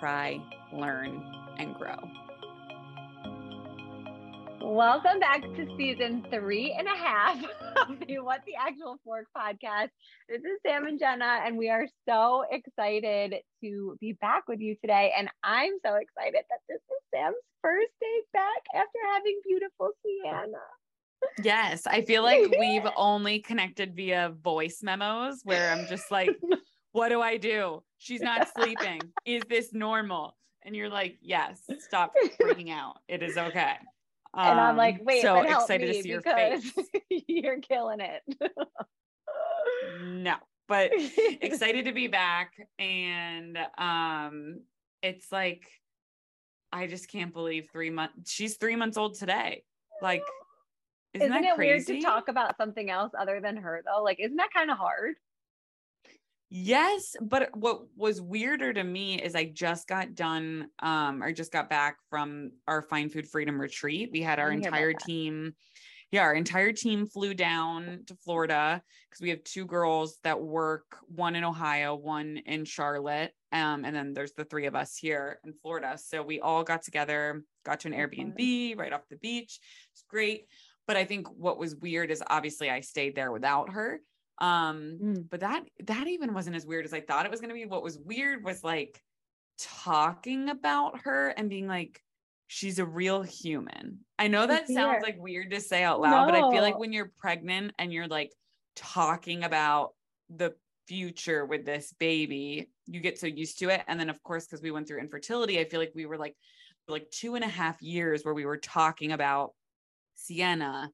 cry, learn, and grow. Welcome back to season three and a half of the What the Actual Fork podcast. This is Sam and Jenna, and we are so excited to be back with you today. And I'm so excited that this is Sam's first day back after having beautiful Sienna. Yes, I feel like we've only connected via voice memos where I'm just like, what do I do? She's not sleeping. Is this normal? and you're like, yes, stop freaking out. It is okay. Um, and I'm like, um, wait, so excited to see your face. you're killing it. no, but excited to be back. And um, it's like, I just can't believe three months. She's three months old today. Like, isn't, isn't it crazy? weird to talk about something else other than her though? Like, isn't that kind of hard? Yes, but what was weirder to me is I just got done um or just got back from our Find Food Freedom retreat. We had our entire team yeah, our entire team flew down to Florida because we have two girls that work, one in Ohio, one in Charlotte. Um, and then there's the three of us here in Florida. So we all got together, got to an Airbnb right off the beach. It's great. But I think what was weird is obviously I stayed there without her. Um, mm. but that that even wasn't as weird as I thought it was gonna be. What was weird was like talking about her and being like, she's a real human. I know that sounds like weird to say out loud, no. but I feel like when you're pregnant and you're like talking about the future with this baby, you get so used to it. And then of course, because we went through infertility, I feel like we were like like two and a half years where we were talking about Sienna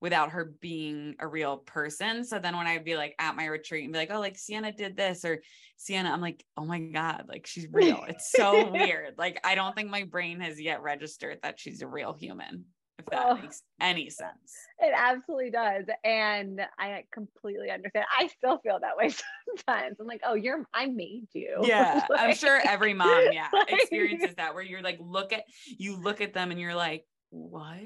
without her being a real person. So then when I'd be like at my retreat and be like, oh, like Sienna did this or Sienna, I'm like, oh my God, like she's real. It's so weird. Like I don't think my brain has yet registered that she's a real human, if that oh, makes any sense. It absolutely does. And I completely understand. I still feel that way sometimes. I'm like, oh, you're I made you. Yeah. like, I'm sure every mom, yeah, like, experiences that where you're like, look at you look at them and you're like, what?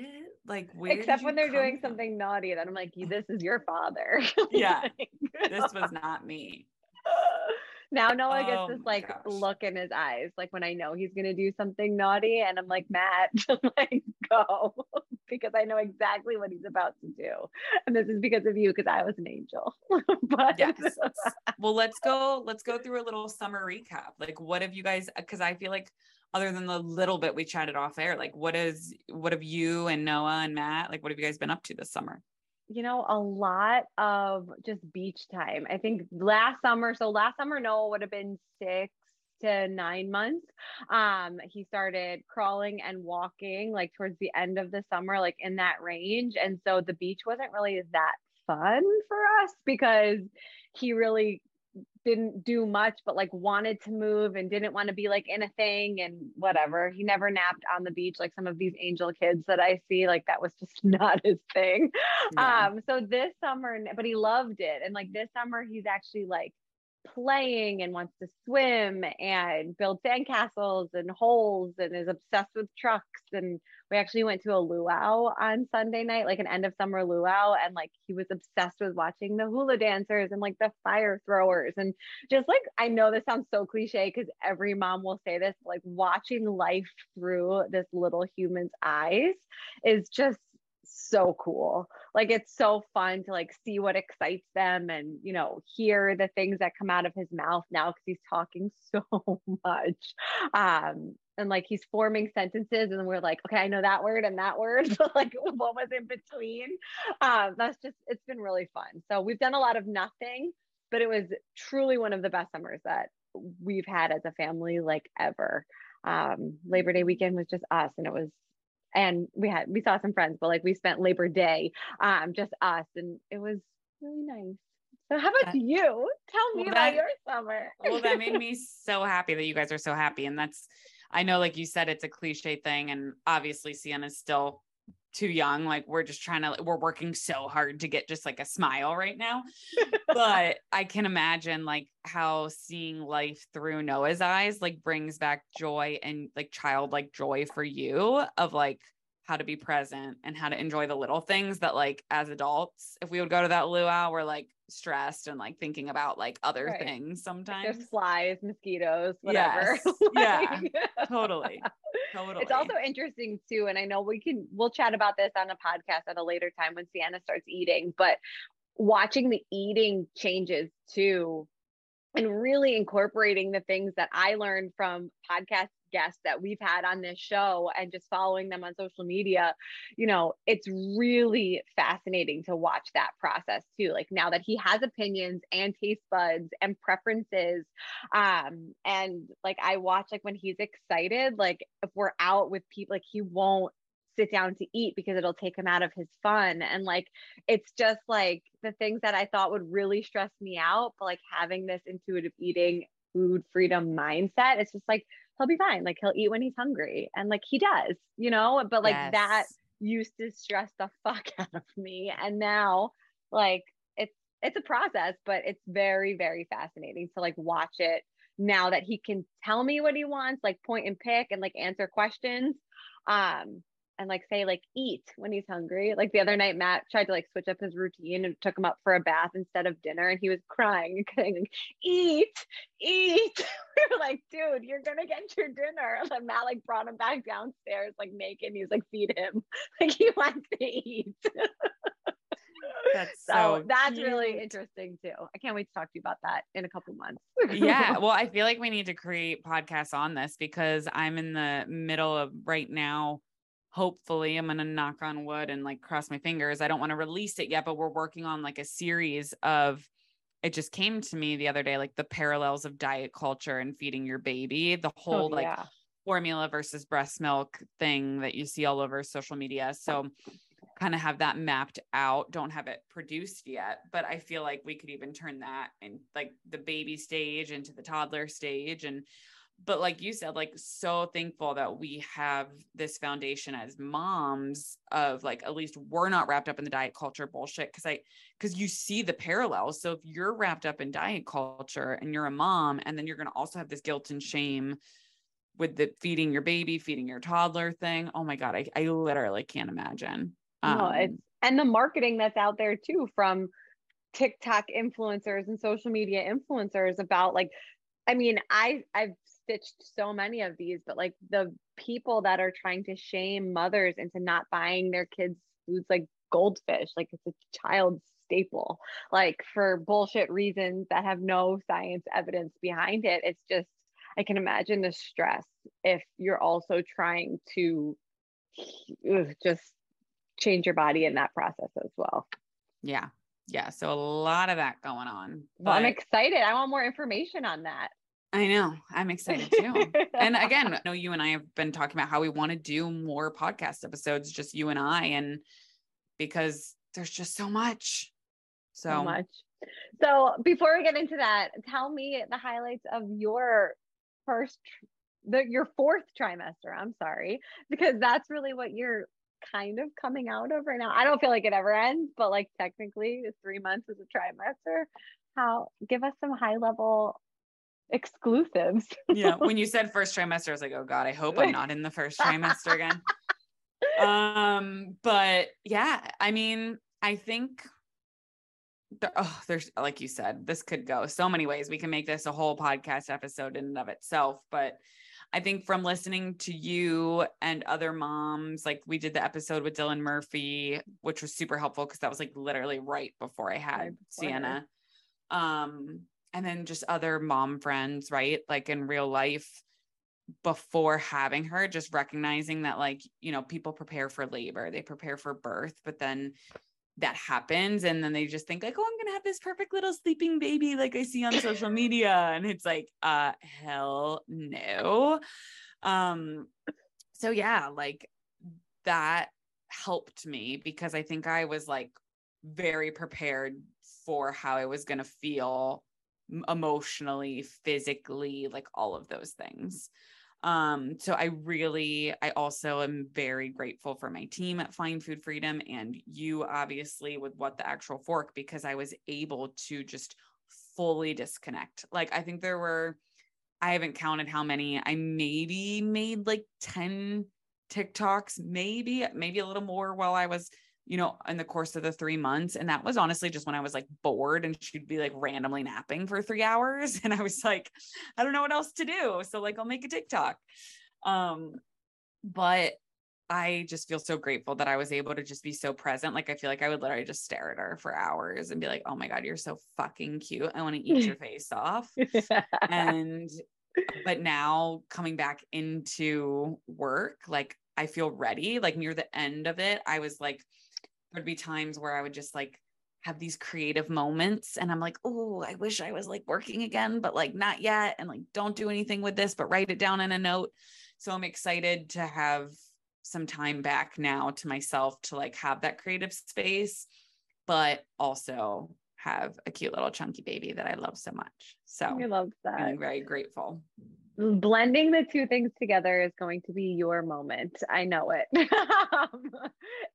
Like, except when they're doing from? something naughty, then I'm like, this is your father. yeah, this was not me. Now Noah gets oh this like gosh. look in his eyes, like when I know he's gonna do something naughty, and I'm like, Matt, like go, because I know exactly what he's about to do, and this is because of you, because I was an angel. but yes. well, let's go. Let's go through a little summer recap. Like, what have you guys? Because I feel like other than the little bit we chatted off air like what is what have you and noah and matt like what have you guys been up to this summer? You know a lot of just beach time. I think last summer so last summer noah would have been six to nine months. Um he started crawling and walking like towards the end of the summer like in that range. And so the beach wasn't really that fun for us because he really didn't do much but like wanted to move and didn't want to be like in a thing and whatever he never napped on the beach like some of these angel kids that i see like that was just not his thing yeah. um so this summer but he loved it and like this summer he's actually like playing and wants to swim and build sandcastles and holes and is obsessed with trucks. And we actually went to a luau on Sunday night, like an end of summer luau. And like he was obsessed with watching the hula dancers and like the fire throwers. And just like, I know this sounds so cliche because every mom will say this, like watching life through this little human's eyes is just so cool. Like it's so fun to like see what excites them and you know hear the things that come out of his mouth now because he's talking so much. Um and like he's forming sentences and we're like okay i know that word and that word but like what was in between um that's just it's been really fun so we've done a lot of nothing but it was truly one of the best summers that we've had as a family like ever um labor day weekend was just us and it was and we had we saw some friends but like we spent labor day um just us and it was really nice. So how about you? Tell me well, about that, your summer. well that made me so happy that you guys are so happy and that's I know, like you said, it's a cliche thing, and obviously Sienna's still too young. Like we're just trying to, we're working so hard to get just like a smile right now. but I can imagine like how seeing life through Noah's eyes like brings back joy and like childlike joy for you of like how to be present and how to enjoy the little things that like as adults, if we would go to that luau, we're like stressed and like thinking about like other right. things sometimes. There's flies, mosquitoes, whatever. Yes. yeah. totally. Totally. It's also interesting too. And I know we can we'll chat about this on a podcast at a later time when Sienna starts eating, but watching the eating changes too and really incorporating the things that I learned from podcast guests that we've had on this show and just following them on social media, you know, it's really fascinating to watch that process too. Like now that he has opinions and taste buds and preferences. Um, and like I watch like when he's excited, like if we're out with people, like he won't sit down to eat because it'll take him out of his fun and like it's just like the things that i thought would really stress me out but like having this intuitive eating food freedom mindset it's just like he'll be fine. Like he'll eat when he's hungry. And like he does, you know, but like yes. that used to stress the fuck out of me. And now like it's it's a process, but it's very, very fascinating to like watch it now that he can tell me what he wants, like point and pick and like answer questions. Um, and like say like eat when he's hungry. Like the other night, Matt tried to like switch up his routine and took him up for a bath instead of dinner, and he was crying and saying, "Eat, eat." we were like, "Dude, you're gonna get your dinner." And then Matt like brought him back downstairs like naked. He was like, "Feed him," like he wants to eat. That's so, so that's cute. really interesting too. I can't wait to talk to you about that in a couple months. yeah. Well, I feel like we need to create podcasts on this because I'm in the middle of right now hopefully i'm going to knock on wood and like cross my fingers i don't want to release it yet but we're working on like a series of it just came to me the other day like the parallels of diet culture and feeding your baby the oh, whole oh, like formula versus breast milk thing that you see all over social media so kind of have that mapped out don't have it produced yet but i feel like we could even turn that in like the baby stage into the toddler stage and but like you said like so thankful that we have this foundation as moms of like at least we're not wrapped up in the diet culture bullshit because i because you see the parallels. So if you're wrapped up in diet culture and you're a mom and then you're going to also have this guilt and shame with the feeding your baby feeding your toddler thing oh my god i, I literally can't imagine. Um, no, it's, and the marketing that's out there too from TikTok influencers and social media influencers about like I mean, I I've stitched so many of these, but like the people that are trying to shame mothers into not buying their kids foods like goldfish, like it's a child staple, like for bullshit reasons that have no science evidence behind it. It's just I can imagine the stress if you're also trying to just change your body in that process as well. Yeah. Yeah. So a lot of that going on. But... Well, I'm excited. I want more information on that. I know. I'm excited too. and again, I know you and I have been talking about how we want to do more podcast episodes, just you and I, and because there's just so much. So, so much. So before we get into that, tell me the highlights of your first the your fourth trimester. I'm sorry, because that's really what you're kind of coming out of right now. I don't feel like it ever ends, but like technically, three months is a trimester. How give us some high level exclusives. yeah. When you said first trimester, I was like, oh God, I hope I'm not in the first trimester again. um, but yeah, I mean, I think there, oh, there's like you said, this could go so many ways. We can make this a whole podcast episode in and of itself. But I think from listening to you and other moms, like we did the episode with Dylan Murphy, which was super helpful because that was like literally right before I had right Sienna. Um, and then just other mom friends, right? Like in real life, before having her, just recognizing that, like, you know, people prepare for labor, they prepare for birth, but then that happens. And then they just think, like, oh, I'm going to have this perfect little sleeping baby, like I see on social media. And it's like, uh, hell no. Um, so yeah, like that helped me because I think I was like very prepared for how I was going to feel emotionally, physically, like all of those things. Um, so I really, I also am very grateful for my team at Find Food Freedom and you obviously with what the actual fork because I was able to just fully disconnect. Like I think there were, I haven't counted how many. I maybe made like 10 TikToks, maybe, maybe a little more while I was you know, in the course of the three months. And that was honestly just when I was like bored and she'd be like randomly napping for three hours. And I was like, I don't know what else to do. So like I'll make a TikTok. Um, but I just feel so grateful that I was able to just be so present. Like I feel like I would literally just stare at her for hours and be like, oh my God, you're so fucking cute. I want to eat your face off. and but now coming back into work, like I feel ready. Like near the end of it, I was like, there'd be times where I would just like have these creative moments and I'm like, oh, I wish I was like working again, but like not yet. And like, don't do anything with this, but write it down in a note. So I'm excited to have some time back now to myself to like have that creative space, but also have a cute little chunky baby that I love so much. So I love that. I'm very grateful blending the two things together is going to be your moment. I know it. Um,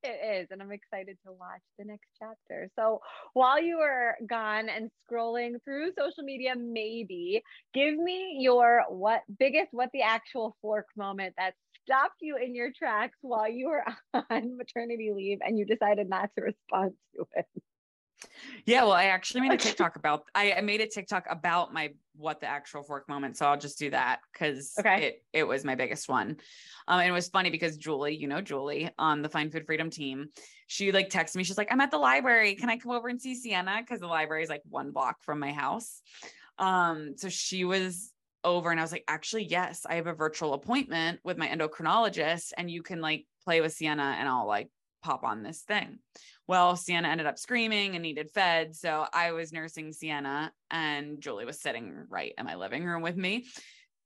it is. And I'm excited to watch the next chapter. So while you were gone and scrolling through social media, maybe give me your what biggest, what the actual fork moment that stopped you in your tracks while you were on maternity leave and you decided not to respond to it. Yeah, well, I actually made a TikTok about I, I, made a TikTok about my what the actual fork moment. So I'll just do that because okay. it it was my biggest one. Um, and it was funny because Julie, you know Julie on the Find Food Freedom team, she like texted me. She's like, I'm at the library. Can I come over and see Sienna? Because the library is like one block from my house. Um, so she was over and I was like, actually, yes, I have a virtual appointment with my endocrinologist, and you can like play with Sienna and I'll like pop on this thing. Well, Sienna ended up screaming and needed fed. So I was nursing Sienna, and Julie was sitting right in my living room with me.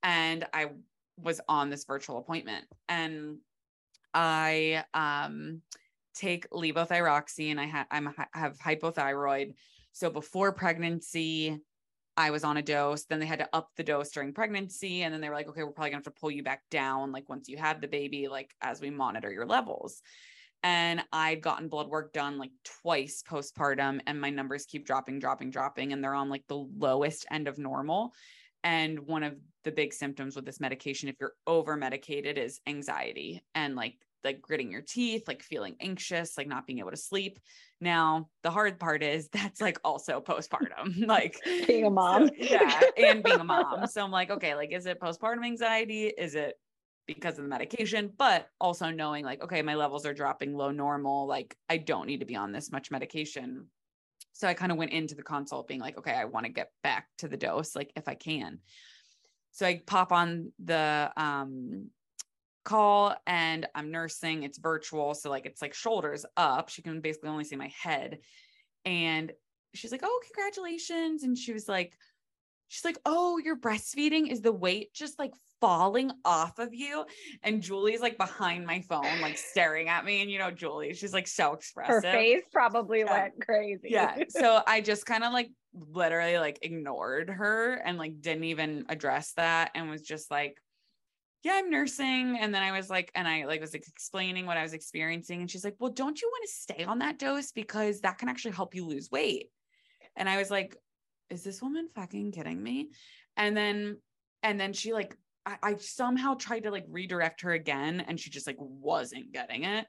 And I was on this virtual appointment. And I um, take levothyroxine. I ha- I'm, have hypothyroid. So before pregnancy, I was on a dose. Then they had to up the dose during pregnancy. And then they were like, okay, we're probably going to have to pull you back down, like once you have the baby, like as we monitor your levels and I'd gotten blood work done like twice postpartum, and my numbers keep dropping, dropping, dropping, and they're on like the lowest end of normal. And one of the big symptoms with this medication, if you're over medicated, is anxiety and like like gritting your teeth, like feeling anxious, like not being able to sleep. Now, the hard part is that's like also postpartum, like being a mom. So, yeah, and being a mom. So I'm like, okay, like is it postpartum anxiety? Is it because of the medication, but also knowing like, okay, my levels are dropping low normal. Like, I don't need to be on this much medication. So I kind of went into the consult being like, okay, I want to get back to the dose, like if I can. So I pop on the um, call and I'm nursing. It's virtual. So like it's like shoulders up. She can basically only see my head. And she's like, oh, congratulations. And she was like, she's like, oh, you're breastfeeding. Is the weight just like falling off of you. And Julie's like behind my phone, like staring at me. And you know, Julie, she's like so expressive. Her face probably yeah. went crazy. Yeah. So I just kind of like literally like ignored her and like didn't even address that and was just like, yeah, I'm nursing. And then I was like, and I like was explaining what I was experiencing. And she's like, well, don't you want to stay on that dose? Because that can actually help you lose weight. And I was like, is this woman fucking kidding me? And then, and then she like I, I somehow tried to like redirect her again and she just like wasn't getting it.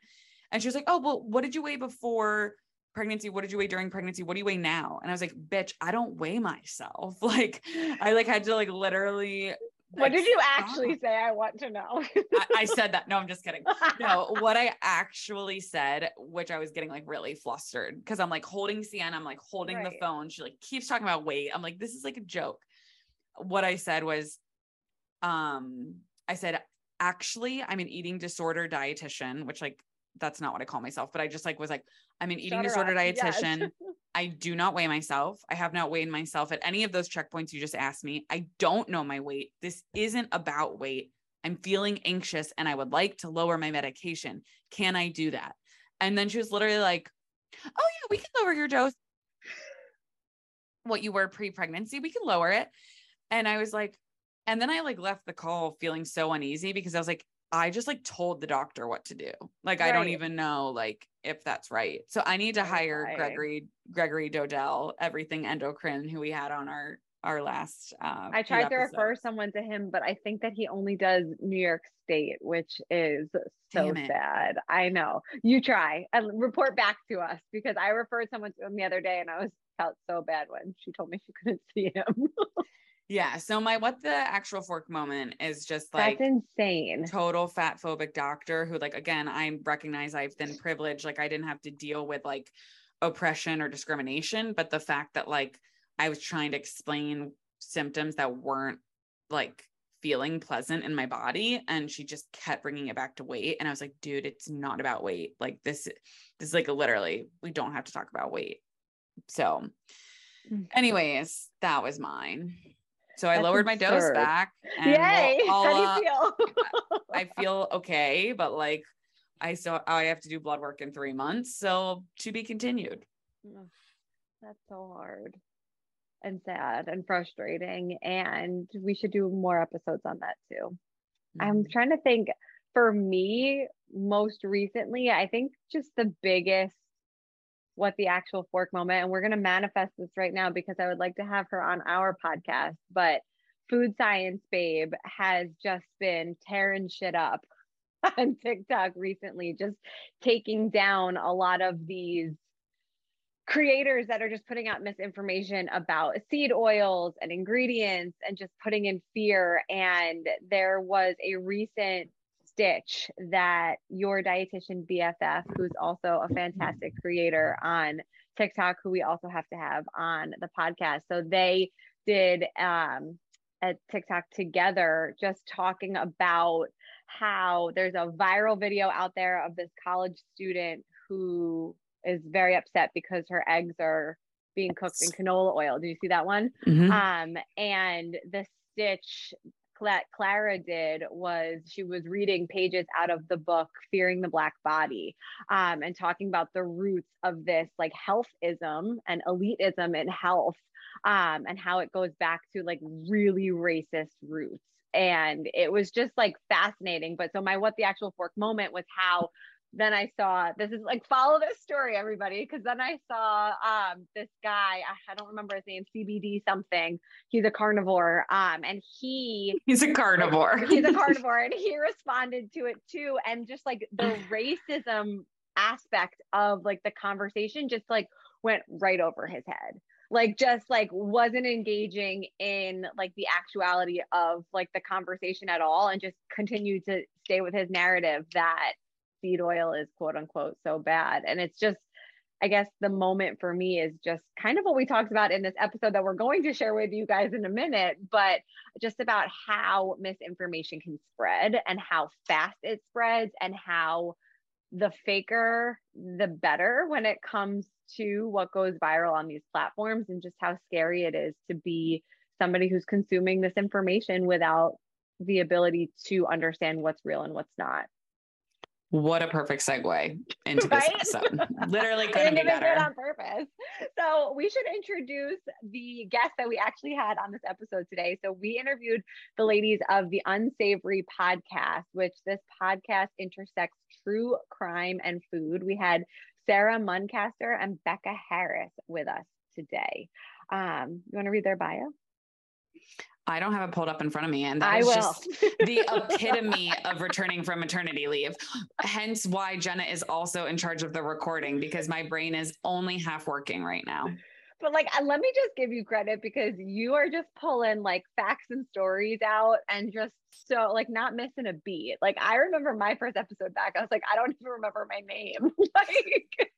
And she was like, Oh, well, what did you weigh before pregnancy? What did you weigh during pregnancy? What do you weigh now? And I was like, bitch, I don't weigh myself. Like I like had to like literally what did you actually say? I want to know. I, I, said that. No, I'm just kidding. No, what I actually said, which I was getting like really flustered because I'm like holding Sienna, I'm like holding right. the phone. She like keeps talking about weight. I'm like, this is like a joke. What I said was, um I said, actually, I'm an eating disorder dietitian, which like that's not what I call myself, but I just like was like, I'm an eating disorder dietitian. Yes. I do not weigh myself. I have not weighed myself at any of those checkpoints you just asked me. I don't know my weight. This isn't about weight. I'm feeling anxious and I would like to lower my medication. Can I do that? And then she was literally like, Oh, yeah, we can lower your dose. What you were pre pregnancy, we can lower it. And I was like, and then I like left the call feeling so uneasy because I was like, I just like told the doctor what to do. Like right. I don't even know like if that's right. So I need to hire Gregory Gregory Dodell, everything endocrine, who we had on our our last uh I tried to refer someone to him, but I think that he only does New York State, which is so sad. I know. You try and report back to us because I referred someone to him the other day and I was felt so bad when she told me she couldn't see him. Yeah. So my what the actual fork moment is just like that's insane. Total fat phobic doctor who like again I recognize I've been privileged like I didn't have to deal with like oppression or discrimination, but the fact that like I was trying to explain symptoms that weren't like feeling pleasant in my body and she just kept bringing it back to weight and I was like dude it's not about weight like this this is like literally we don't have to talk about weight so mm. anyways that was mine so I lowered my dose back. Yay! We'll, How do you feel? I feel okay, but like I still I have to do blood work in three months. So to be continued. That's so hard and sad and frustrating. And we should do more episodes on that too. Mm-hmm. I'm trying to think for me, most recently, I think just the biggest what the actual fork moment and we're going to manifest this right now because I would like to have her on our podcast but food science babe has just been tearing shit up on TikTok recently just taking down a lot of these creators that are just putting out misinformation about seed oils and ingredients and just putting in fear and there was a recent Stitch that your dietitian BFF, who's also a fantastic creator on TikTok, who we also have to have on the podcast. So they did um, a TikTok together, just talking about how there's a viral video out there of this college student who is very upset because her eggs are being cooked in canola oil. Did you see that one? Mm-hmm. Um, and the Stitch Clara did was she was reading pages out of the book Fearing the Black Body um, and talking about the roots of this like healthism and elitism in health um, and how it goes back to like really racist roots. And it was just like fascinating. But so, my what the actual fork moment was how then I saw this is like follow this story, everybody, because then I saw um this guy, I, I, don't remember his name, CBD something. He's a carnivore. Um, and he he's a carnivore. he's a carnivore, and he responded to it too. And just like the racism aspect of like the conversation just like went right over his head like just like wasn't engaging in like the actuality of like the conversation at all and just continued to stay with his narrative that seed oil is quote unquote so bad. And it's just, I guess the moment for me is just kind of what we talked about in this episode that we're going to share with you guys in a minute, but just about how misinformation can spread and how fast it spreads and how the faker, the better when it comes to what goes viral on these platforms and just how scary it is to be somebody who's consuming this information without the ability to understand what's real and what's not. What a perfect segue into this right? episode. Literally couldn't be better. on purpose. So we should introduce the guest that we actually had on this episode today. So we interviewed the ladies of the Unsavory podcast, which this podcast intersects true crime and food. We had Sarah Muncaster and Becca Harris with us today. Um, you want to read their bio? I don't have it pulled up in front of me. And that I is will. just the epitome of returning from maternity leave. Hence why Jenna is also in charge of the recording because my brain is only half working right now. But like, uh, let me just give you credit because you are just pulling like facts and stories out and just so like not missing a beat. Like, I remember my first episode back, I was like, I don't even remember my name. like,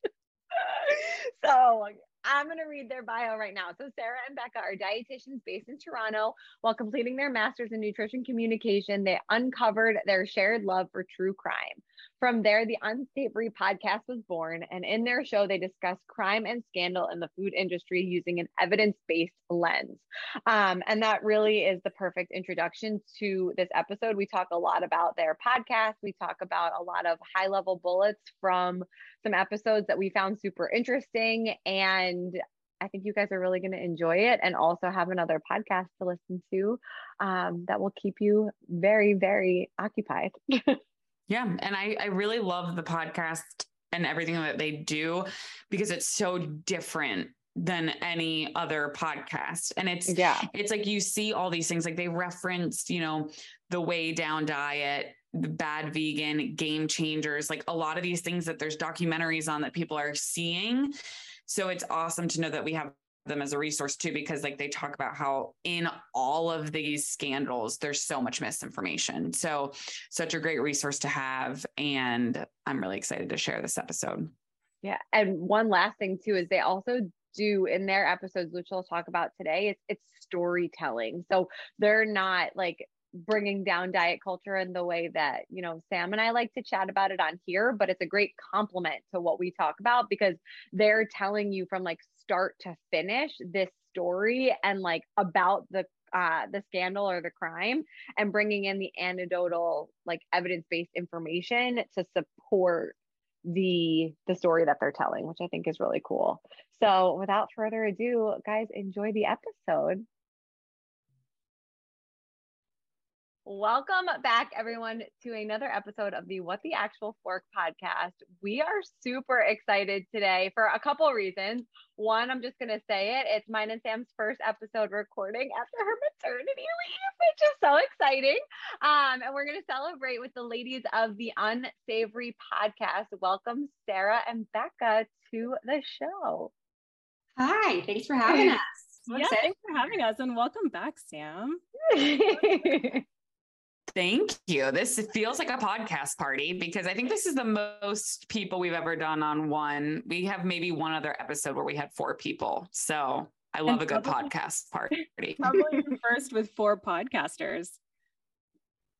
so I'm going to read their bio right now. So, Sarah and Becca are dietitians based in Toronto. While completing their master's in nutrition communication, they uncovered their shared love for true crime. From there, the Unsavory podcast was born, and in their show, they discuss crime and scandal in the food industry using an evidence based lens. Um, and that really is the perfect introduction to this episode. We talk a lot about their podcast, we talk about a lot of high level bullets from some episodes that we found super interesting. And I think you guys are really going to enjoy it and also have another podcast to listen to um, that will keep you very, very occupied. Yeah. And I, I really love the podcast and everything that they do because it's so different than any other podcast and it's yeah it's like you see all these things like they referenced you know the Weigh Down diet the bad vegan game changers like a lot of these things that there's documentaries on that people are seeing so it's awesome to know that we have them as a resource too because like they talk about how in all of these scandals there's so much misinformation. So such a great resource to have and i'm really excited to share this episode. Yeah and one last thing too is they also do in their episodes which we'll talk about today it's it's storytelling. So they're not like bringing down diet culture in the way that you know Sam and I like to chat about it on here but it's a great complement to what we talk about because they're telling you from like start to finish this story and like about the uh, the scandal or the crime and bringing in the anecdotal like evidence-based information to support the the story that they're telling which i think is really cool. So without further ado guys enjoy the episode Welcome back, everyone, to another episode of the What the Actual Fork podcast. We are super excited today for a couple reasons. One, I'm just going to say it. It's mine and Sam's first episode recording after her maternity leave, which is so exciting. Um, and we're going to celebrate with the ladies of the Unsavory podcast. Welcome, Sarah and Becca, to the show. Hi, thanks for having us. yeah, thanks for having us, and welcome back, Sam. Thank you. This feels like a podcast party because I think this is the most people we've ever done on one. We have maybe one other episode where we had four people. So I love and a good probably, podcast party. Probably first with four podcasters.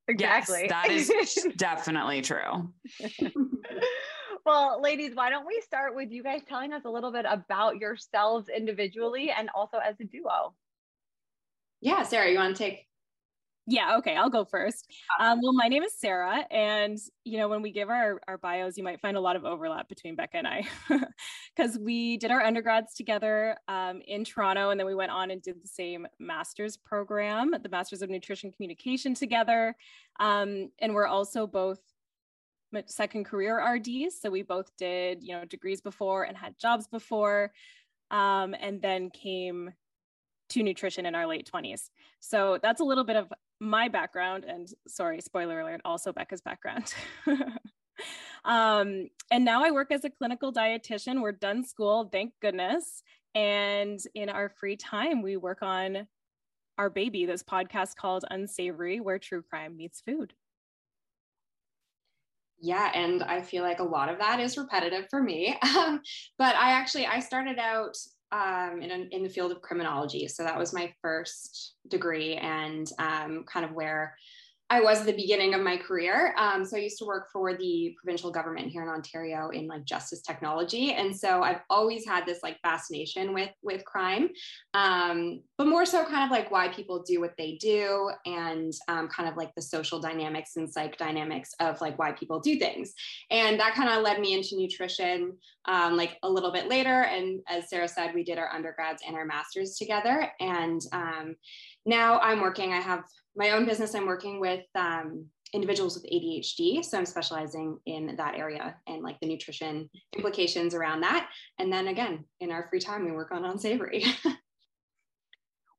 Exactly. Yes, that is definitely true. well, ladies, why don't we start with you guys telling us a little bit about yourselves individually and also as a duo? Yeah, Sarah, you want to take yeah, okay, I'll go first. Um, well, my name is Sarah, and you know, when we give our, our bios, you might find a lot of overlap between Becca and I, because we did our undergrads together um, in Toronto, and then we went on and did the same master's program, the Masters of Nutrition Communication together, um, and we're also both second career RDs, so we both did you know degrees before and had jobs before, um, and then came to nutrition in our late 20s. So that's a little bit of my background and sorry spoiler alert also becca's background. Um, and now i work as a clinical dietitian. We're done school thank goodness. And in our free time we work on our baby this podcast called unsavory where true crime meets food. Yeah and i feel like a lot of that is repetitive for me. Um, but i actually i started out um, in, in the field of criminology. So that was my first degree and um, kind of where I was at the beginning of my career. Um, so I used to work for the provincial government here in Ontario in like justice technology, and so I've always had this like fascination with with crime, um, but more so kind of like why people do what they do, and um, kind of like the social dynamics and psych dynamics of like why people do things, and that kind of led me into nutrition um, like a little bit later. And as Sarah said, we did our undergrads and our masters together, and um, now I'm working. I have my own business, I'm working with um, individuals with ADHD. So I'm specializing in that area and like the nutrition implications around that. And then again, in our free time, we work on unsavory.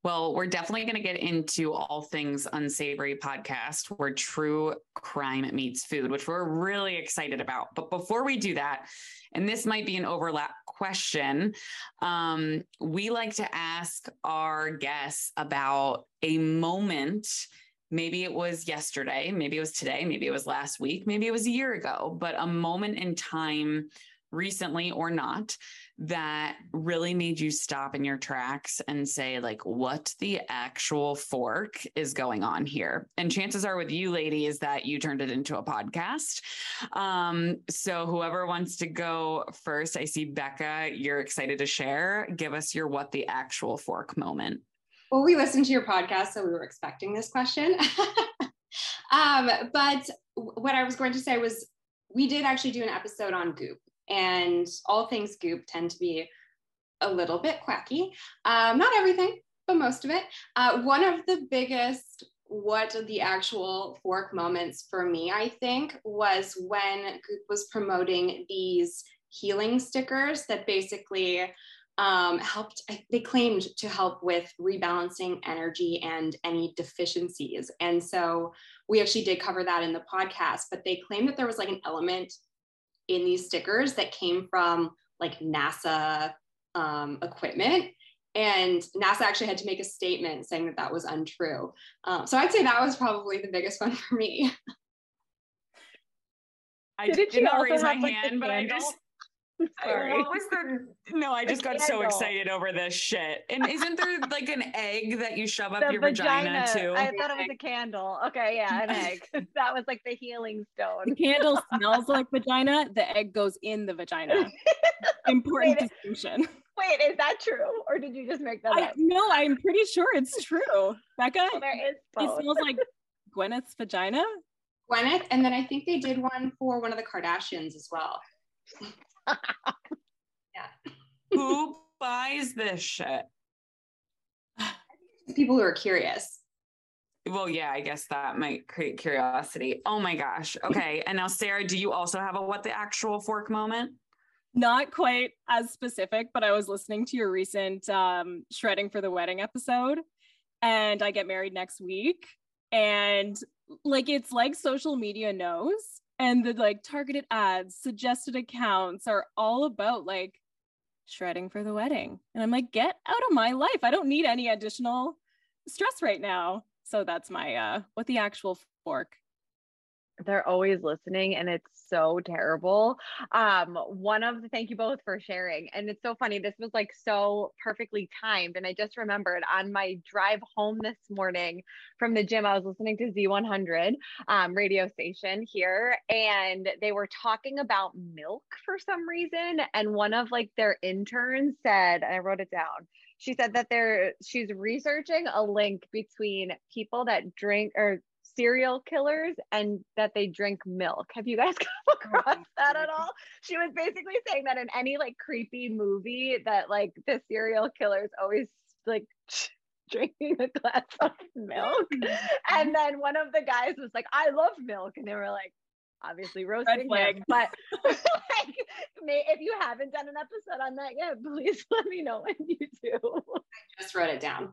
Well, we're definitely going to get into all things unsavory podcast where true crime meets food, which we're really excited about. But before we do that, and this might be an overlap question, um, we like to ask our guests about a moment. Maybe it was yesterday, maybe it was today, maybe it was last week, maybe it was a year ago, but a moment in time recently or not that really made you stop in your tracks and say like what the actual fork is going on here? And chances are with you ladies that you turned it into a podcast. Um so whoever wants to go first i see becca you're excited to share. Give us your what the actual fork moment. Well we listened to your podcast so we were expecting this question. Um but what i was going to say was we did actually do an episode on goop and all things goop tend to be a little bit quacky. Um, not everything, but most of it. Uh, one of the biggest what the actual fork moments for me, I think, was when Goop was promoting these healing stickers that basically um, helped, they claimed to help with rebalancing energy and any deficiencies. And so we actually did cover that in the podcast, but they claimed that there was like an element in these stickers that came from like NASA um, equipment. And NASA actually had to make a statement saying that that was untrue. Um, so I'd say that was probably the biggest one for me. I did, did not raise my hand, but I just Sorry. What was the? No, I just got so excited over this shit. And isn't there like an egg that you shove up the your vagina, vagina, too? I thought it was a candle. Okay, yeah, an egg. that was like the healing stone. The candle smells like vagina. The egg goes in the vagina. Important Wait, distinction. Wait, is that true, or did you just make that I, up? No, I'm pretty sure it's true. Becca, there is. Both. It smells like Gwyneth's vagina. Gwyneth, and then I think they did one for one of the Kardashians as well yeah. Who buys this shit? People who are curious. Well, yeah, I guess that might create curiosity. Oh my gosh. Okay. And now, Sarah, do you also have a what the actual fork moment? Not quite as specific, but I was listening to your recent um, Shredding for the Wedding episode, and I get married next week. And like, it's like social media knows and the like targeted ads suggested accounts are all about like shredding for the wedding. And i'm like get out of my life. I don't need any additional stress right now. So that's my uh what the actual fork they're always listening and it's so terrible. Um one of the thank you both for sharing. And it's so funny this was like so perfectly timed and i just remembered on my drive home this morning from the gym i was listening to z100 um, radio station here and they were talking about milk for some reason and one of like their interns said and i wrote it down she said that they're she's researching a link between people that drink or serial killers and that they drink milk. Have you guys come oh, across that at all? She was basically saying that in any like creepy movie that like the serial killers always like drinking a glass of milk. Mm-hmm. And then one of the guys was like, I love milk. And they were like, obviously roasting him. But like, may, if you haven't done an episode on that yet, please let me know when you do. I just wrote it down.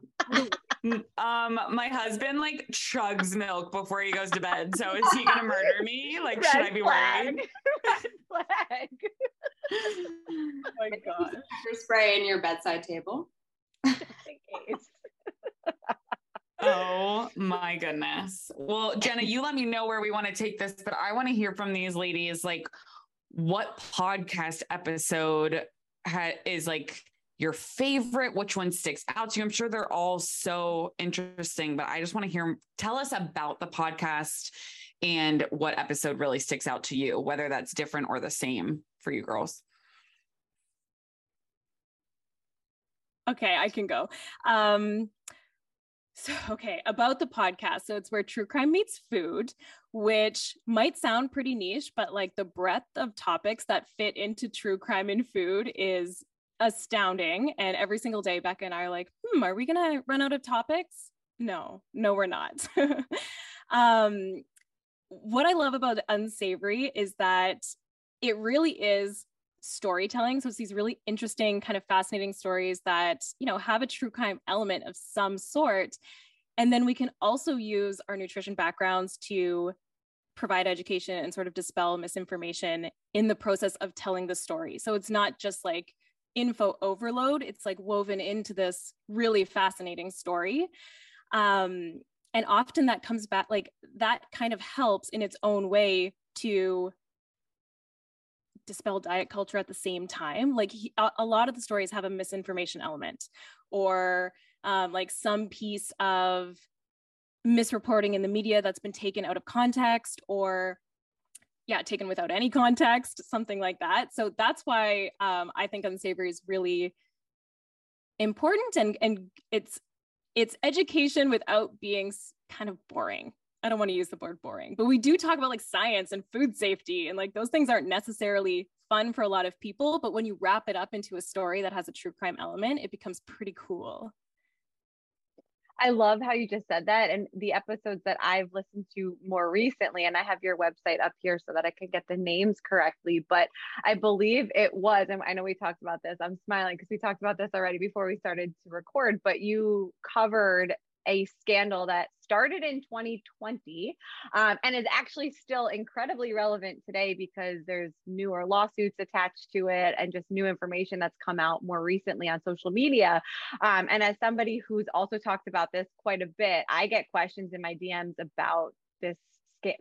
um, my husband like chugs milk before he goes to bed. So is he gonna murder me? Like, Red should I be flag. worried? Red flag. oh my god. Pepper spray in your bedside table. Oh my goodness. Well, Jenna, you let me know where we want to take this, but I want to hear from these ladies like what podcast episode ha- is like your favorite, which one sticks out to you. I'm sure they're all so interesting, but I just want to hear tell us about the podcast and what episode really sticks out to you, whether that's different or the same for you girls. Okay, I can go. Um, so, okay, about the podcast. So, it's where true crime meets food, which might sound pretty niche, but like the breadth of topics that fit into true crime and food is astounding. And every single day, Becca and I are like, hmm, are we going to run out of topics? No, no, we're not. um, what I love about Unsavory is that it really is storytelling. So it's these really interesting, kind of fascinating stories that, you know, have a true crime element of some sort. And then we can also use our nutrition backgrounds to provide education and sort of dispel misinformation in the process of telling the story. So it's not just like info overload, it's like woven into this really fascinating story. Um, and often that comes back, like that kind of helps in its own way to dispel diet culture at the same time. Like he, a, lot of the stories have a misinformation element or um, like some piece of misreporting in the media that's been taken out of context or yeah taken without any context something like that so that's why um, i think unsavory is really important and and it's it's education without being kind of boring i don't want to use the word boring but we do talk about like science and food safety and like those things aren't necessarily fun for a lot of people but when you wrap it up into a story that has a true crime element it becomes pretty cool I love how you just said that. And the episodes that I've listened to more recently, and I have your website up here so that I can get the names correctly. But I believe it was, and I know we talked about this. I'm smiling because we talked about this already before we started to record, but you covered a scandal that started in 2020 um, and is actually still incredibly relevant today because there's newer lawsuits attached to it and just new information that's come out more recently on social media. Um, and as somebody who's also talked about this quite a bit, I get questions in my DMs about this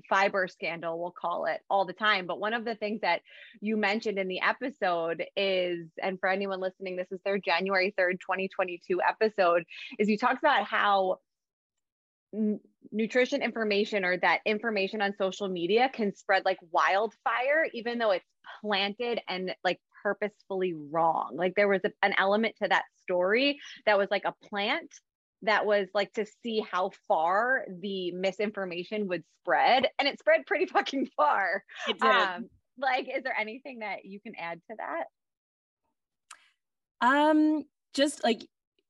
fiber scandal, we'll call it all the time. But one of the things that you mentioned in the episode is, and for anyone listening, this is their January 3rd, 2022 episode, is you talked about how n- nutrition information or that information on social media can spread like wildfire, even though it's planted and like purposefully wrong. Like there was a, an element to that story that was like a plant that was like to see how far the misinformation would spread and it spread pretty fucking far. It did. Um, like is there anything that you can add to that? Um just like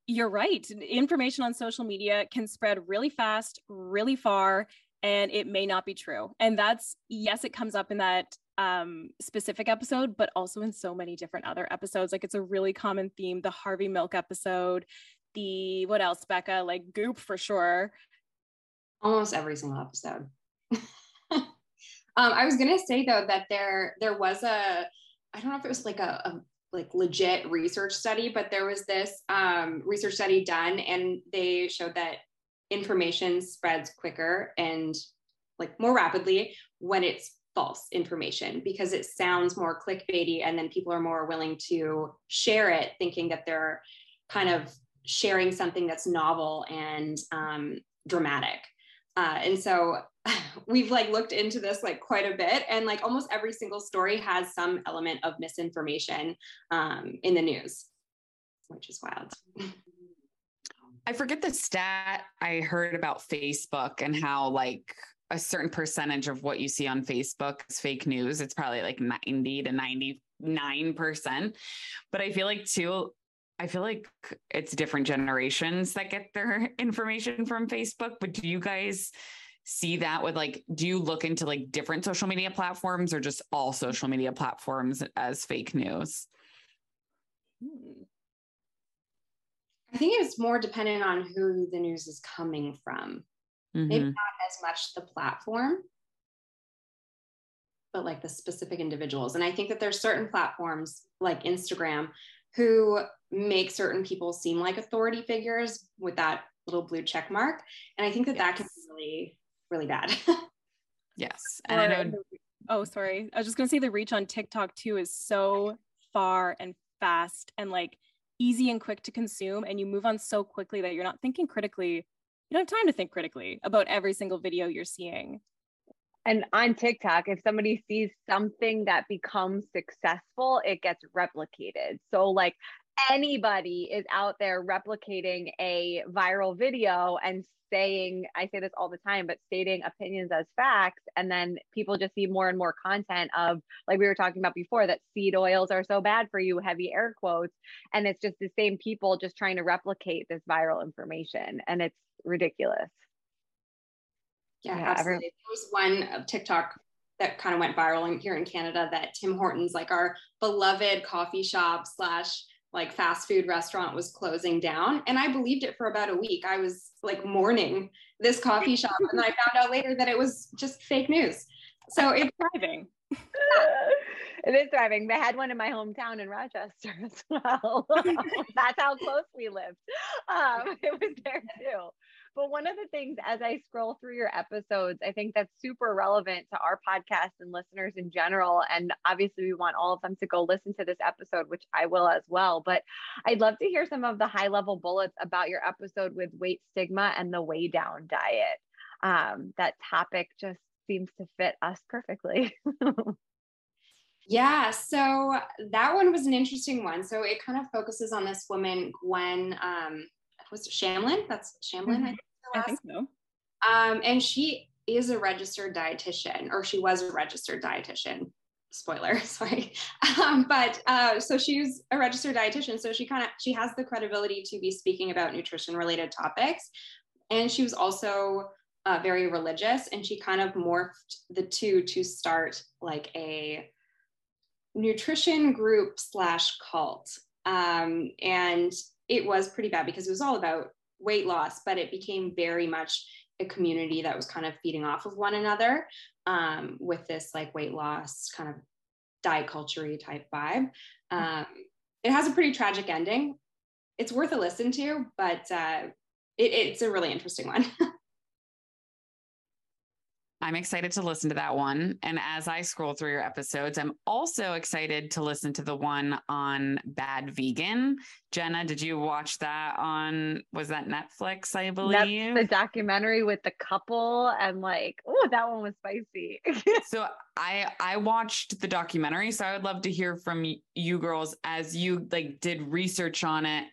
you're right. Information on social media can spread really fast really far and it may not be true. And that's yes it comes up in that um, specific episode but also in so many different other episodes. Like it's a really common theme the harvey milk episode the what else, Becca? Like Goop for sure. Almost every single episode. um, I was gonna say though that there there was a I don't know if it was like a, a like legit research study, but there was this um, research study done, and they showed that information spreads quicker and like more rapidly when it's false information because it sounds more clickbaity and then people are more willing to share it thinking that they're kind of sharing something that's novel and um, dramatic. Uh, and so we've like looked into this like quite a bit and like almost every single story has some element of misinformation um, in the news which is wild. I forget the stat i heard about facebook and how like a certain percentage of what you see on facebook is fake news. It's probably like 90 to 99 percent. But i feel like too I feel like it's different generations that get their information from Facebook, but do you guys see that with like do you look into like different social media platforms or just all social media platforms as fake news? I think it's more dependent on who the news is coming from. Mm-hmm. Maybe not as much the platform, but like the specific individuals. And I think that there's certain platforms like Instagram who make certain people seem like authority figures with that little blue check mark. And I think that yes. that can be really, really bad. yes. Uh, and or, I know. Oh, sorry. I was just going to say the reach on TikTok too is so far and fast and like easy and quick to consume. And you move on so quickly that you're not thinking critically. You don't have time to think critically about every single video you're seeing and on TikTok, if somebody sees something that becomes successful, it gets replicated. So, like anybody is out there replicating a viral video and saying, I say this all the time, but stating opinions as facts. And then people just see more and more content of, like we were talking about before, that seed oils are so bad for you, heavy air quotes. And it's just the same people just trying to replicate this viral information. And it's ridiculous. Yeah, yeah absolutely. There was one uh, TikTok that kind of went viral here in Canada that Tim Hortons, like our beloved coffee shop slash like fast food restaurant was closing down. And I believed it for about a week. I was like mourning this coffee shop. And then I found out later that it was just fake news. So it's thriving. it is thriving. They had one in my hometown in Rochester as well. That's how close we lived. Um, it was there too. But one of the things as I scroll through your episodes, I think that's super relevant to our podcast and listeners in general. And obviously, we want all of them to go listen to this episode, which I will as well. But I'd love to hear some of the high level bullets about your episode with weight stigma and the Weigh Down diet. Um, that topic just seems to fit us perfectly. Yeah, so that one was an interesting one. So it kind of focuses on this woman, Gwen, um, was it Shamblin? That's Shamblin, mm-hmm. I, think I think so. Um, and she is a registered dietitian, or she was a registered dietitian. Spoiler, sorry. Um, but uh, so she's a registered dietitian, so she kind of she has the credibility to be speaking about nutrition related topics, and she was also uh, very religious, and she kind of morphed the two to start like a nutrition group slash cult. Um, and it was pretty bad because it was all about weight loss, but it became very much a community that was kind of feeding off of one another um, with this like weight loss kind of diet culture type vibe. Um, it has a pretty tragic ending. It's worth a listen to, but uh, it, it's a really interesting one. I'm excited to listen to that one. And as I scroll through your episodes, I'm also excited to listen to the one on bad vegan. Jenna, did you watch that on was that Netflix, I believe? That's the documentary with the couple and like, oh, that one was spicy. so I I watched the documentary, so I would love to hear from you girls as you like did research on it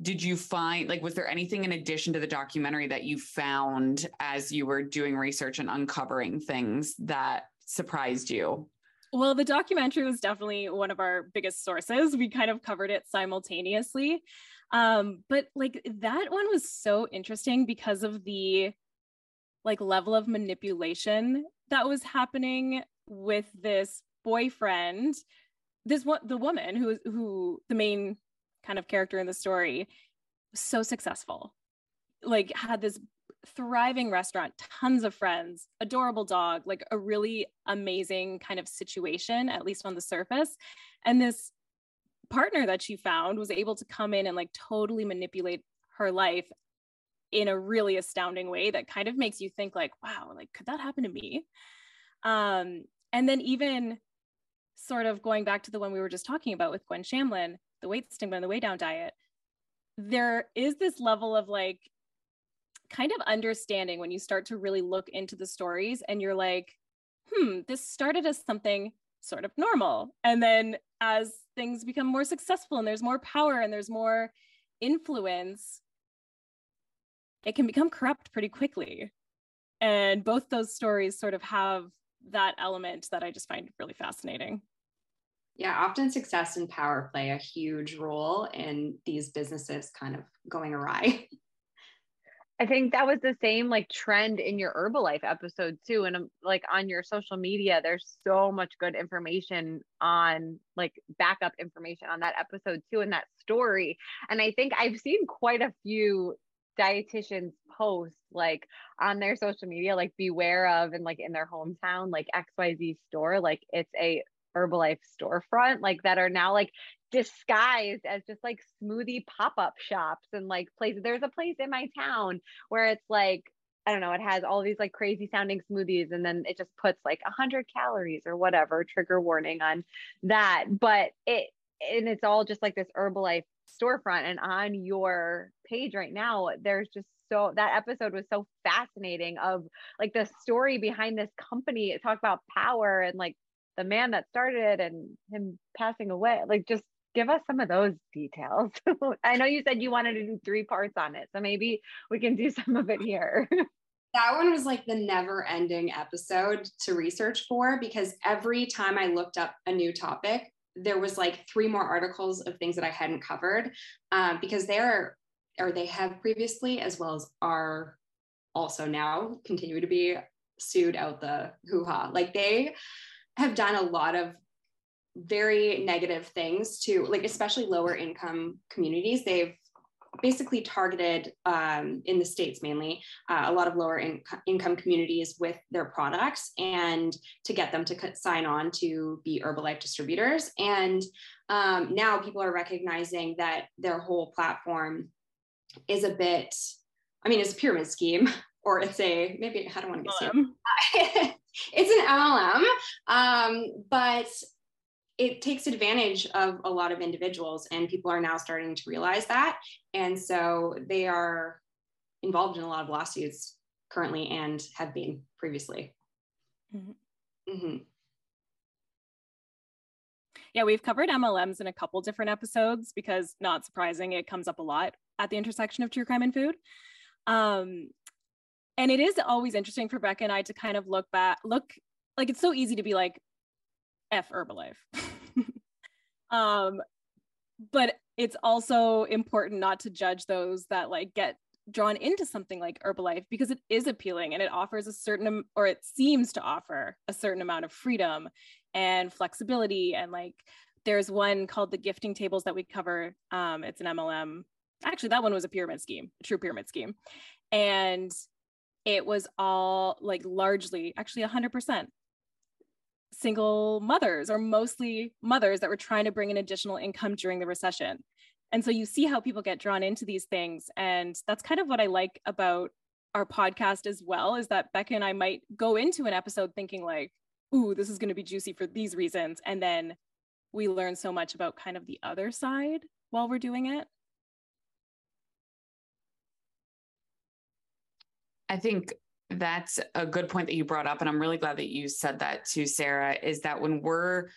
did you find like was there anything in addition to the documentary that you found as you were doing research and uncovering things that surprised you? Well the documentary was definitely one of our biggest sources. We kind of covered it simultaneously. Um, but like that one was so interesting because of the like level of manipulation that was happening with this boyfriend this one the woman who who the main kind of character in the story so successful. Like had this thriving restaurant tons of friends adorable dog like a really amazing kind of situation at least on the surface. And this partner that she found was able to come in and like totally manipulate her life in a really astounding way that kind of makes you think like wow like could that happen to me? Um and then even sort of going back to the one we were just talking about with Gwen Shamblin the weight stigma and the weigh down diet, there is this level of like kind of understanding when you start to really look into the stories and you're like, hmm, this started as something sort of normal. And then as things become more successful and there's more power and there's more influence, it can become corrupt pretty quickly. And both those stories sort of have that element that I just find really fascinating. Yeah, often success and power play a huge role in these businesses kind of going awry. I think that was the same like trend in your Herbalife episode too. And um, like on your social media, there's so much good information on like backup information on that episode too, and that story. And I think I've seen quite a few dietitians post like on their social media, like beware of and like in their hometown, like XYZ store, like it's a Herbalife storefront, like that are now like disguised as just like smoothie pop-up shops and like places. There's a place in my town where it's like I don't know, it has all these like crazy sounding smoothies and then it just puts like 100 calories or whatever, trigger warning on that. But it, and it's all just like this Herbalife storefront. And on your page right now, there's just so that episode was so fascinating of like the story behind this company. It talked about power and like the man that started and him passing away like just give us some of those details. I know you said you wanted to do three parts on it so maybe we can do some of it here. That one was like the never ending episode to research for because every time i looked up a new topic there was like three more articles of things that i hadn't covered um, because they're or they have previously as well as are also now continue to be sued out the hoo-ha. Like they have done a lot of very negative things to like especially lower income communities. They've basically targeted um, in the states mainly uh, a lot of lower in- income communities with their products and to get them to sign on to be herbalife distributors. And um, now people are recognizing that their whole platform is a bit I mean, it's a pyramid scheme, or it's a maybe I don't want to get it's an MLM, um, but it takes advantage of a lot of individuals, and people are now starting to realize that, and so they are involved in a lot of lawsuits currently and have been previously. Mm-hmm. Mm-hmm. Yeah, we've covered MLMs in a couple different episodes because, not surprising, it comes up a lot at the intersection of true crime and food. Um, and it is always interesting for Becca and I to kind of look back, look like it's so easy to be like, F Herbalife. um, but it's also important not to judge those that like get drawn into something like Herbalife because it is appealing and it offers a certain or it seems to offer a certain amount of freedom and flexibility and like there's one called the gifting tables that we cover um, it's an mlm actually that one was a pyramid scheme a true pyramid scheme and it was all like largely actually 100% single mothers or mostly mothers that were trying to bring in additional income during the recession. And so you see how people get drawn into these things. And that's kind of what i like about our podcast as well is that becca and i might go into an episode thinking like ooh this is going to be juicy for these reasons. And then we learn so much about kind of the other side while we're doing it i think that's a good point that you brought up and i'm really glad that you said that too sarah is that when we're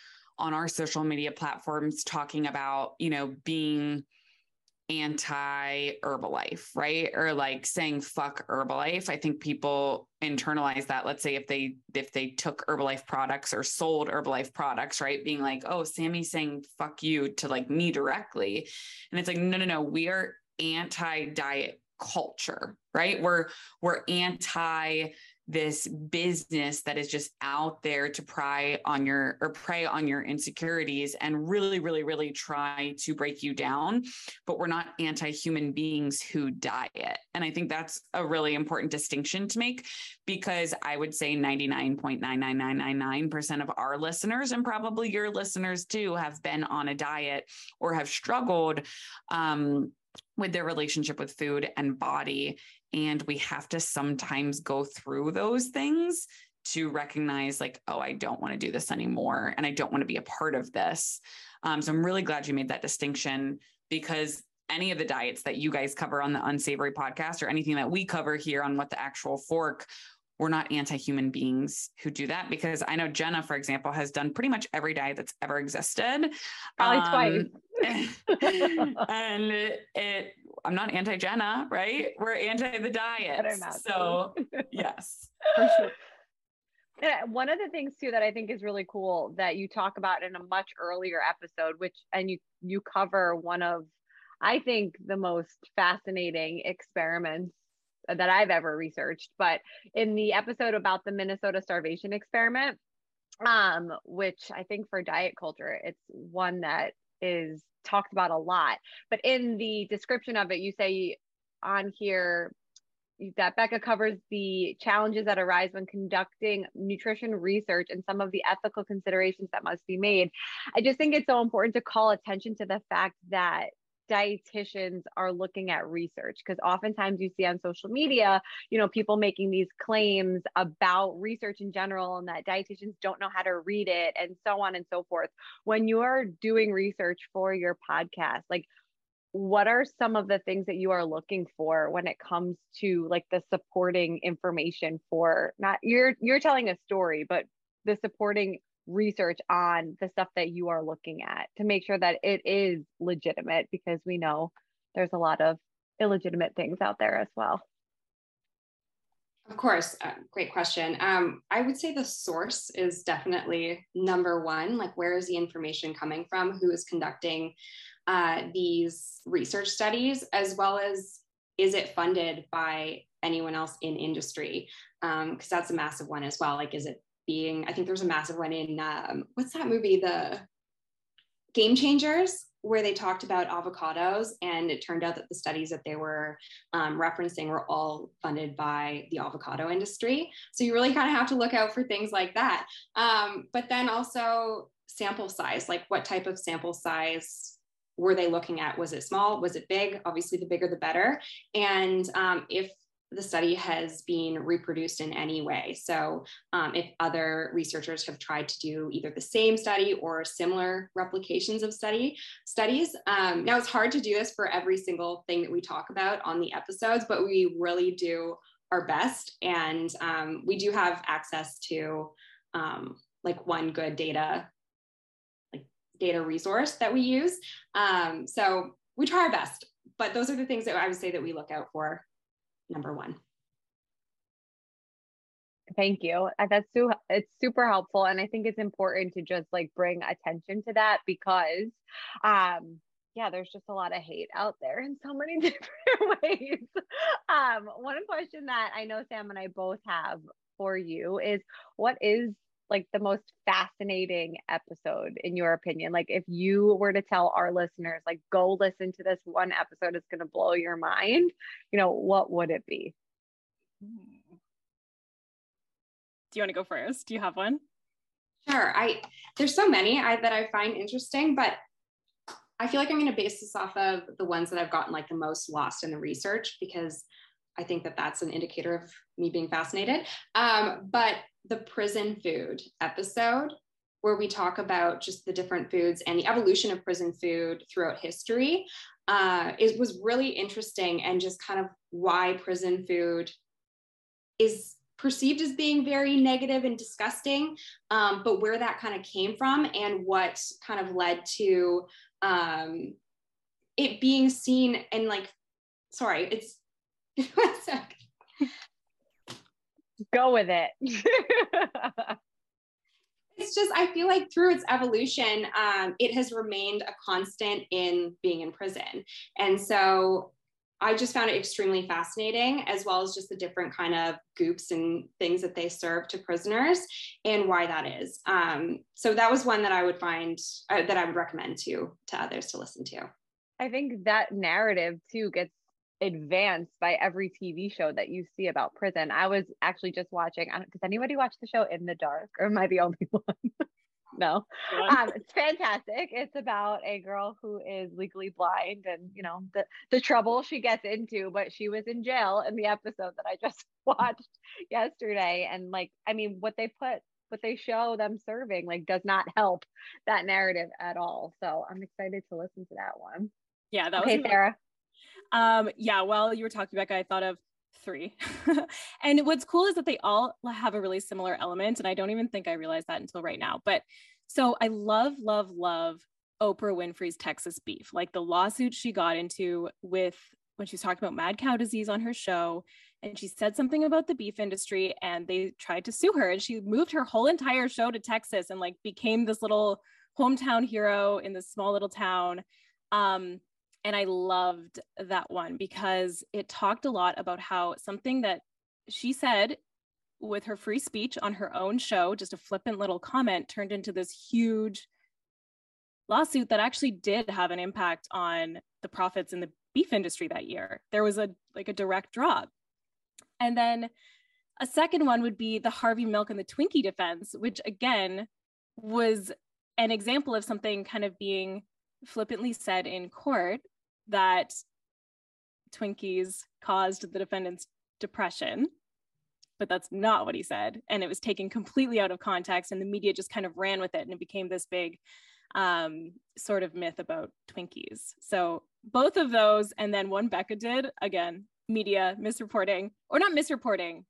on our social media platforms talking about, you know, being anti Herbalife, right? Or like saying fuck Herbalife. I think people internalize that. Let's say if they if they took Herbalife products or sold Herbalife products, right? Being like, oh, Sammy's saying fuck you to like me directly. And it's like, no, no, no, we are anti-diet culture, right? We're we're anti this business that is just out there to pry on your or prey on your insecurities and really really really try to break you down but we're not anti-human beings who diet and i think that's a really important distinction to make because i would say 99.99999% of our listeners and probably your listeners too have been on a diet or have struggled um, with their relationship with food and body and we have to sometimes go through those things to recognize, like, oh, I don't want to do this anymore. And I don't want to be a part of this. Um, so I'm really glad you made that distinction because any of the diets that you guys cover on the unsavory podcast or anything that we cover here on what the actual fork we're not anti-human beings who do that because I know Jenna, for example, has done pretty much every diet that's ever existed. Probably um, twice. and it, it, I'm not anti-Jenna, right? We're anti the diet. So yes. For sure. one of the things too that I think is really cool that you talk about in a much earlier episode, which and you you cover one of I think the most fascinating experiments that I've ever researched. But in the episode about the Minnesota starvation experiment, um, which I think for diet culture, it's one that is talked about a lot. But in the description of it, you say on here that Becca covers the challenges that arise when conducting nutrition research and some of the ethical considerations that must be made. I just think it's so important to call attention to the fact that dietitians are looking at research because oftentimes you see on social media you know people making these claims about research in general and that dietitians don't know how to read it and so on and so forth. When you're doing research for your podcast like what are some of the things that you are looking for when it comes to like the supporting information for not you're you're telling a story but the supporting research on the stuff that you are looking at to make sure that it is legitimate because we know there's a lot of illegitimate things out there as well. Of course, uh, great question. Um, I would say the source is definitely number one. Like, where is the information coming from? Who is conducting uh, these research studies, as well as is it funded by anyone else in industry? Because um, that's a massive one as well. Like, is it being i think there's a massive one in um, what's that movie the game changers where they talked about avocados and it turned out that the studies that they were um, referencing were all funded by the avocado industry so you really kind of have to look out for things like that um, but then also sample size like what type of sample size were they looking at? Was it small? Was it big? Obviously, the bigger the better. And um, if the study has been reproduced in any way. So, um, if other researchers have tried to do either the same study or similar replications of study studies, um, now it's hard to do this for every single thing that we talk about on the episodes, but we really do our best, and um, we do have access to um, like one good data like data resource that we use. Um, so we try our best, but those are the things that I would say that we look out for number one. Thank you. Uh, that's so it's super helpful. And I think it's important to just like bring attention to that because um yeah, there's just a lot of hate out there in so many different ways. Um, one question that I know Sam and I both have for you is what is like the most fascinating episode in your opinion? Like if you were to tell our listeners, like go listen to this one episode, it's going to blow your mind, you know, what would it be? Do you want to go first? Do you have one? Sure. I there's so many I, that I find interesting, but I feel like I'm going to base this off of the ones that I've gotten like the most lost in the research because I think that that's an indicator of me being fascinated. Um, but the prison food episode, where we talk about just the different foods and the evolution of prison food throughout history, uh, it was really interesting and just kind of why prison food is perceived as being very negative and disgusting, um, but where that kind of came from and what kind of led to um, it being seen and like, sorry, it's one sec. Go with it. it's just I feel like through its evolution, um, it has remained a constant in being in prison, and so I just found it extremely fascinating, as well as just the different kind of goops and things that they serve to prisoners and why that is. Um, so that was one that I would find uh, that I would recommend to to others to listen to. I think that narrative too gets advanced by every TV show that you see about prison. I was actually just watching. Does anybody watch the show In the Dark, or am I the only one? no, um, it's fantastic. It's about a girl who is legally blind, and you know the the trouble she gets into. But she was in jail in the episode that I just watched yesterday, and like, I mean, what they put what they show them serving like does not help that narrative at all. So I'm excited to listen to that one. Yeah, that okay, was Sarah. Um, yeah, while you were talking, Becca, I thought of three. and what's cool is that they all have a really similar element. And I don't even think I realized that until right now. But so I love, love, love Oprah Winfrey's Texas beef, like the lawsuit she got into with when she was talking about mad cow disease on her show. And she said something about the beef industry and they tried to sue her. And she moved her whole entire show to Texas and like became this little hometown hero in this small little town. Um, and I loved that one because it talked a lot about how something that she said with her free speech on her own show, just a flippant little comment, turned into this huge lawsuit that actually did have an impact on the profits in the beef industry that year. There was a like a direct drop. And then a second one would be the Harvey Milk and the Twinkie defense, which again was an example of something kind of being flippantly said in court that Twinkies caused the defendant's depression, but that's not what he said. And it was taken completely out of context, and the media just kind of ran with it, and it became this big um, sort of myth about Twinkies. So both of those, and then one Becca did again, media misreporting or not misreporting,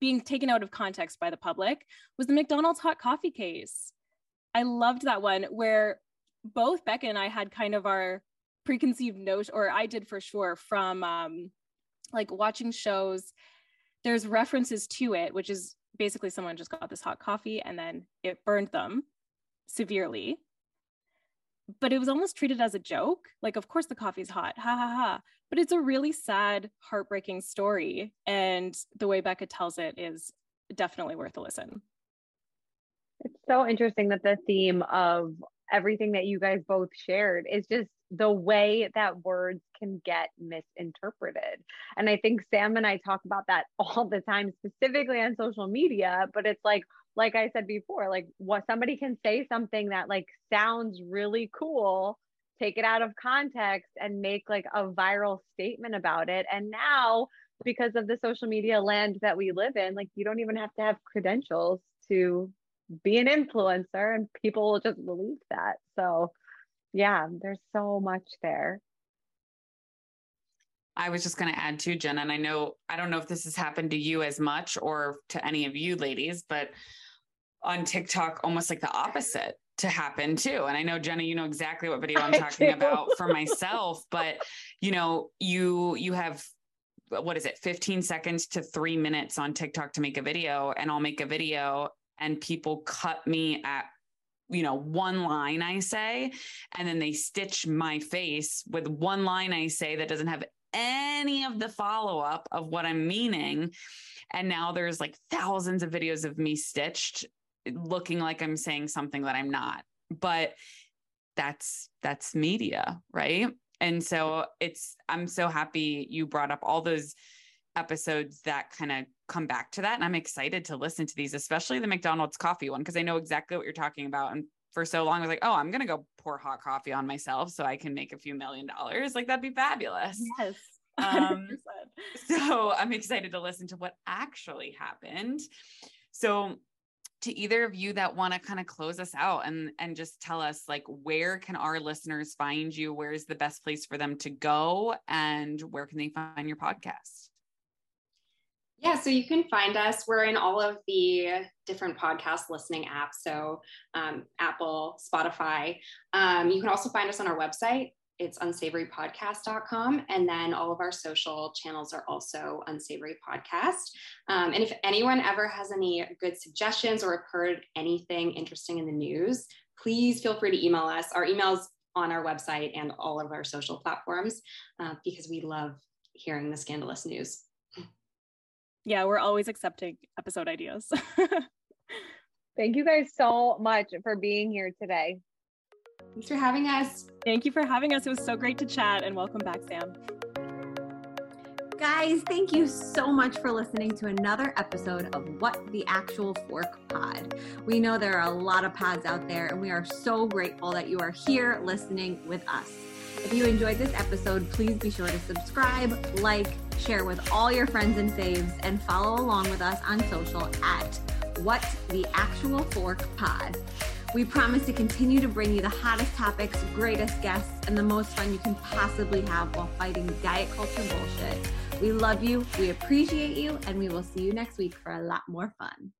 being taken out of context by the public was the McDonald's hot coffee case. I loved that one where both Becca and I had kind of our preconceived notion, or I did for sure from um, like watching shows. There's references to it, which is basically someone just got this hot coffee and then it burned them severely. But it was almost treated as a joke. Like, of course, the coffee's hot. Ha ha ha. But it's a really sad, heartbreaking story. And the way Becca tells it is definitely worth a listen. It's so interesting that the theme of everything that you guys both shared is just the way that words can get misinterpreted. And I think Sam and I talk about that all the time, specifically on social media, but it's like, like I said before, like what somebody can say something that like sounds really cool take it out of context and make like a viral statement about it. And now, because of the social media land that we live in, like you don't even have to have credentials to be an influencer and people will just believe that. So, yeah, there's so much there. I was just going to add to Jen, and I know I don't know if this has happened to you as much or to any of you ladies, but on TikTok, almost like the opposite to happen too. And I know Jenna, you know exactly what video I'm talking about for myself, but you know, you you have what is it, 15 seconds to three minutes on TikTok to make a video, and I'll make a video and people cut me at you know one line i say and then they stitch my face with one line i say that doesn't have any of the follow up of what i'm meaning. And now there's like thousands of videos of me stitched looking like i'm saying something that i'm not. But that's that's media right? And so it's i'm so happy you brought up all those episodes that kind of come back to that. And I'm excited to listen to these, especially the McDonald's coffee one, because I know exactly what you're talking about. And for so long, I was like, oh, I'm going to go pour hot coffee on myself so I can make a few million dollars. Like, that'd be fabulous. Yes. Um, so I'm excited to listen to what actually happened. So, to either of you that want to kind of close us out and and just tell us like where can our listeners find you where's the best place for them to go and where can they find your podcast yeah, so you can find us. We're in all of the different podcast listening apps. So um, Apple, Spotify. Um, you can also find us on our website. It's unsavorypodcast.com. And then all of our social channels are also unsavory podcast. Um, and if anyone ever has any good suggestions or have heard anything interesting in the news, please feel free to email us. Our email's on our website and all of our social platforms uh, because we love hearing the scandalous news yeah, we're always accepting episode ideas. Thank you guys so much for being here today. Thanks for having us. Thank you for having us. It was so great to chat and welcome back, Sam. Guys, thank you so much for listening to another episode of What the Actual Fork Pod. We know there are a lot of pods out there, and we are so grateful that you are here listening with us. If you enjoyed this episode, please be sure to subscribe, like, share with all your friends and faves, and follow along with us on social at What the Actual Fork Pod. We promise to continue to bring you the hottest topics, greatest guests, and the most fun you can possibly have while fighting diet culture bullshit. We love you, we appreciate you, and we will see you next week for a lot more fun.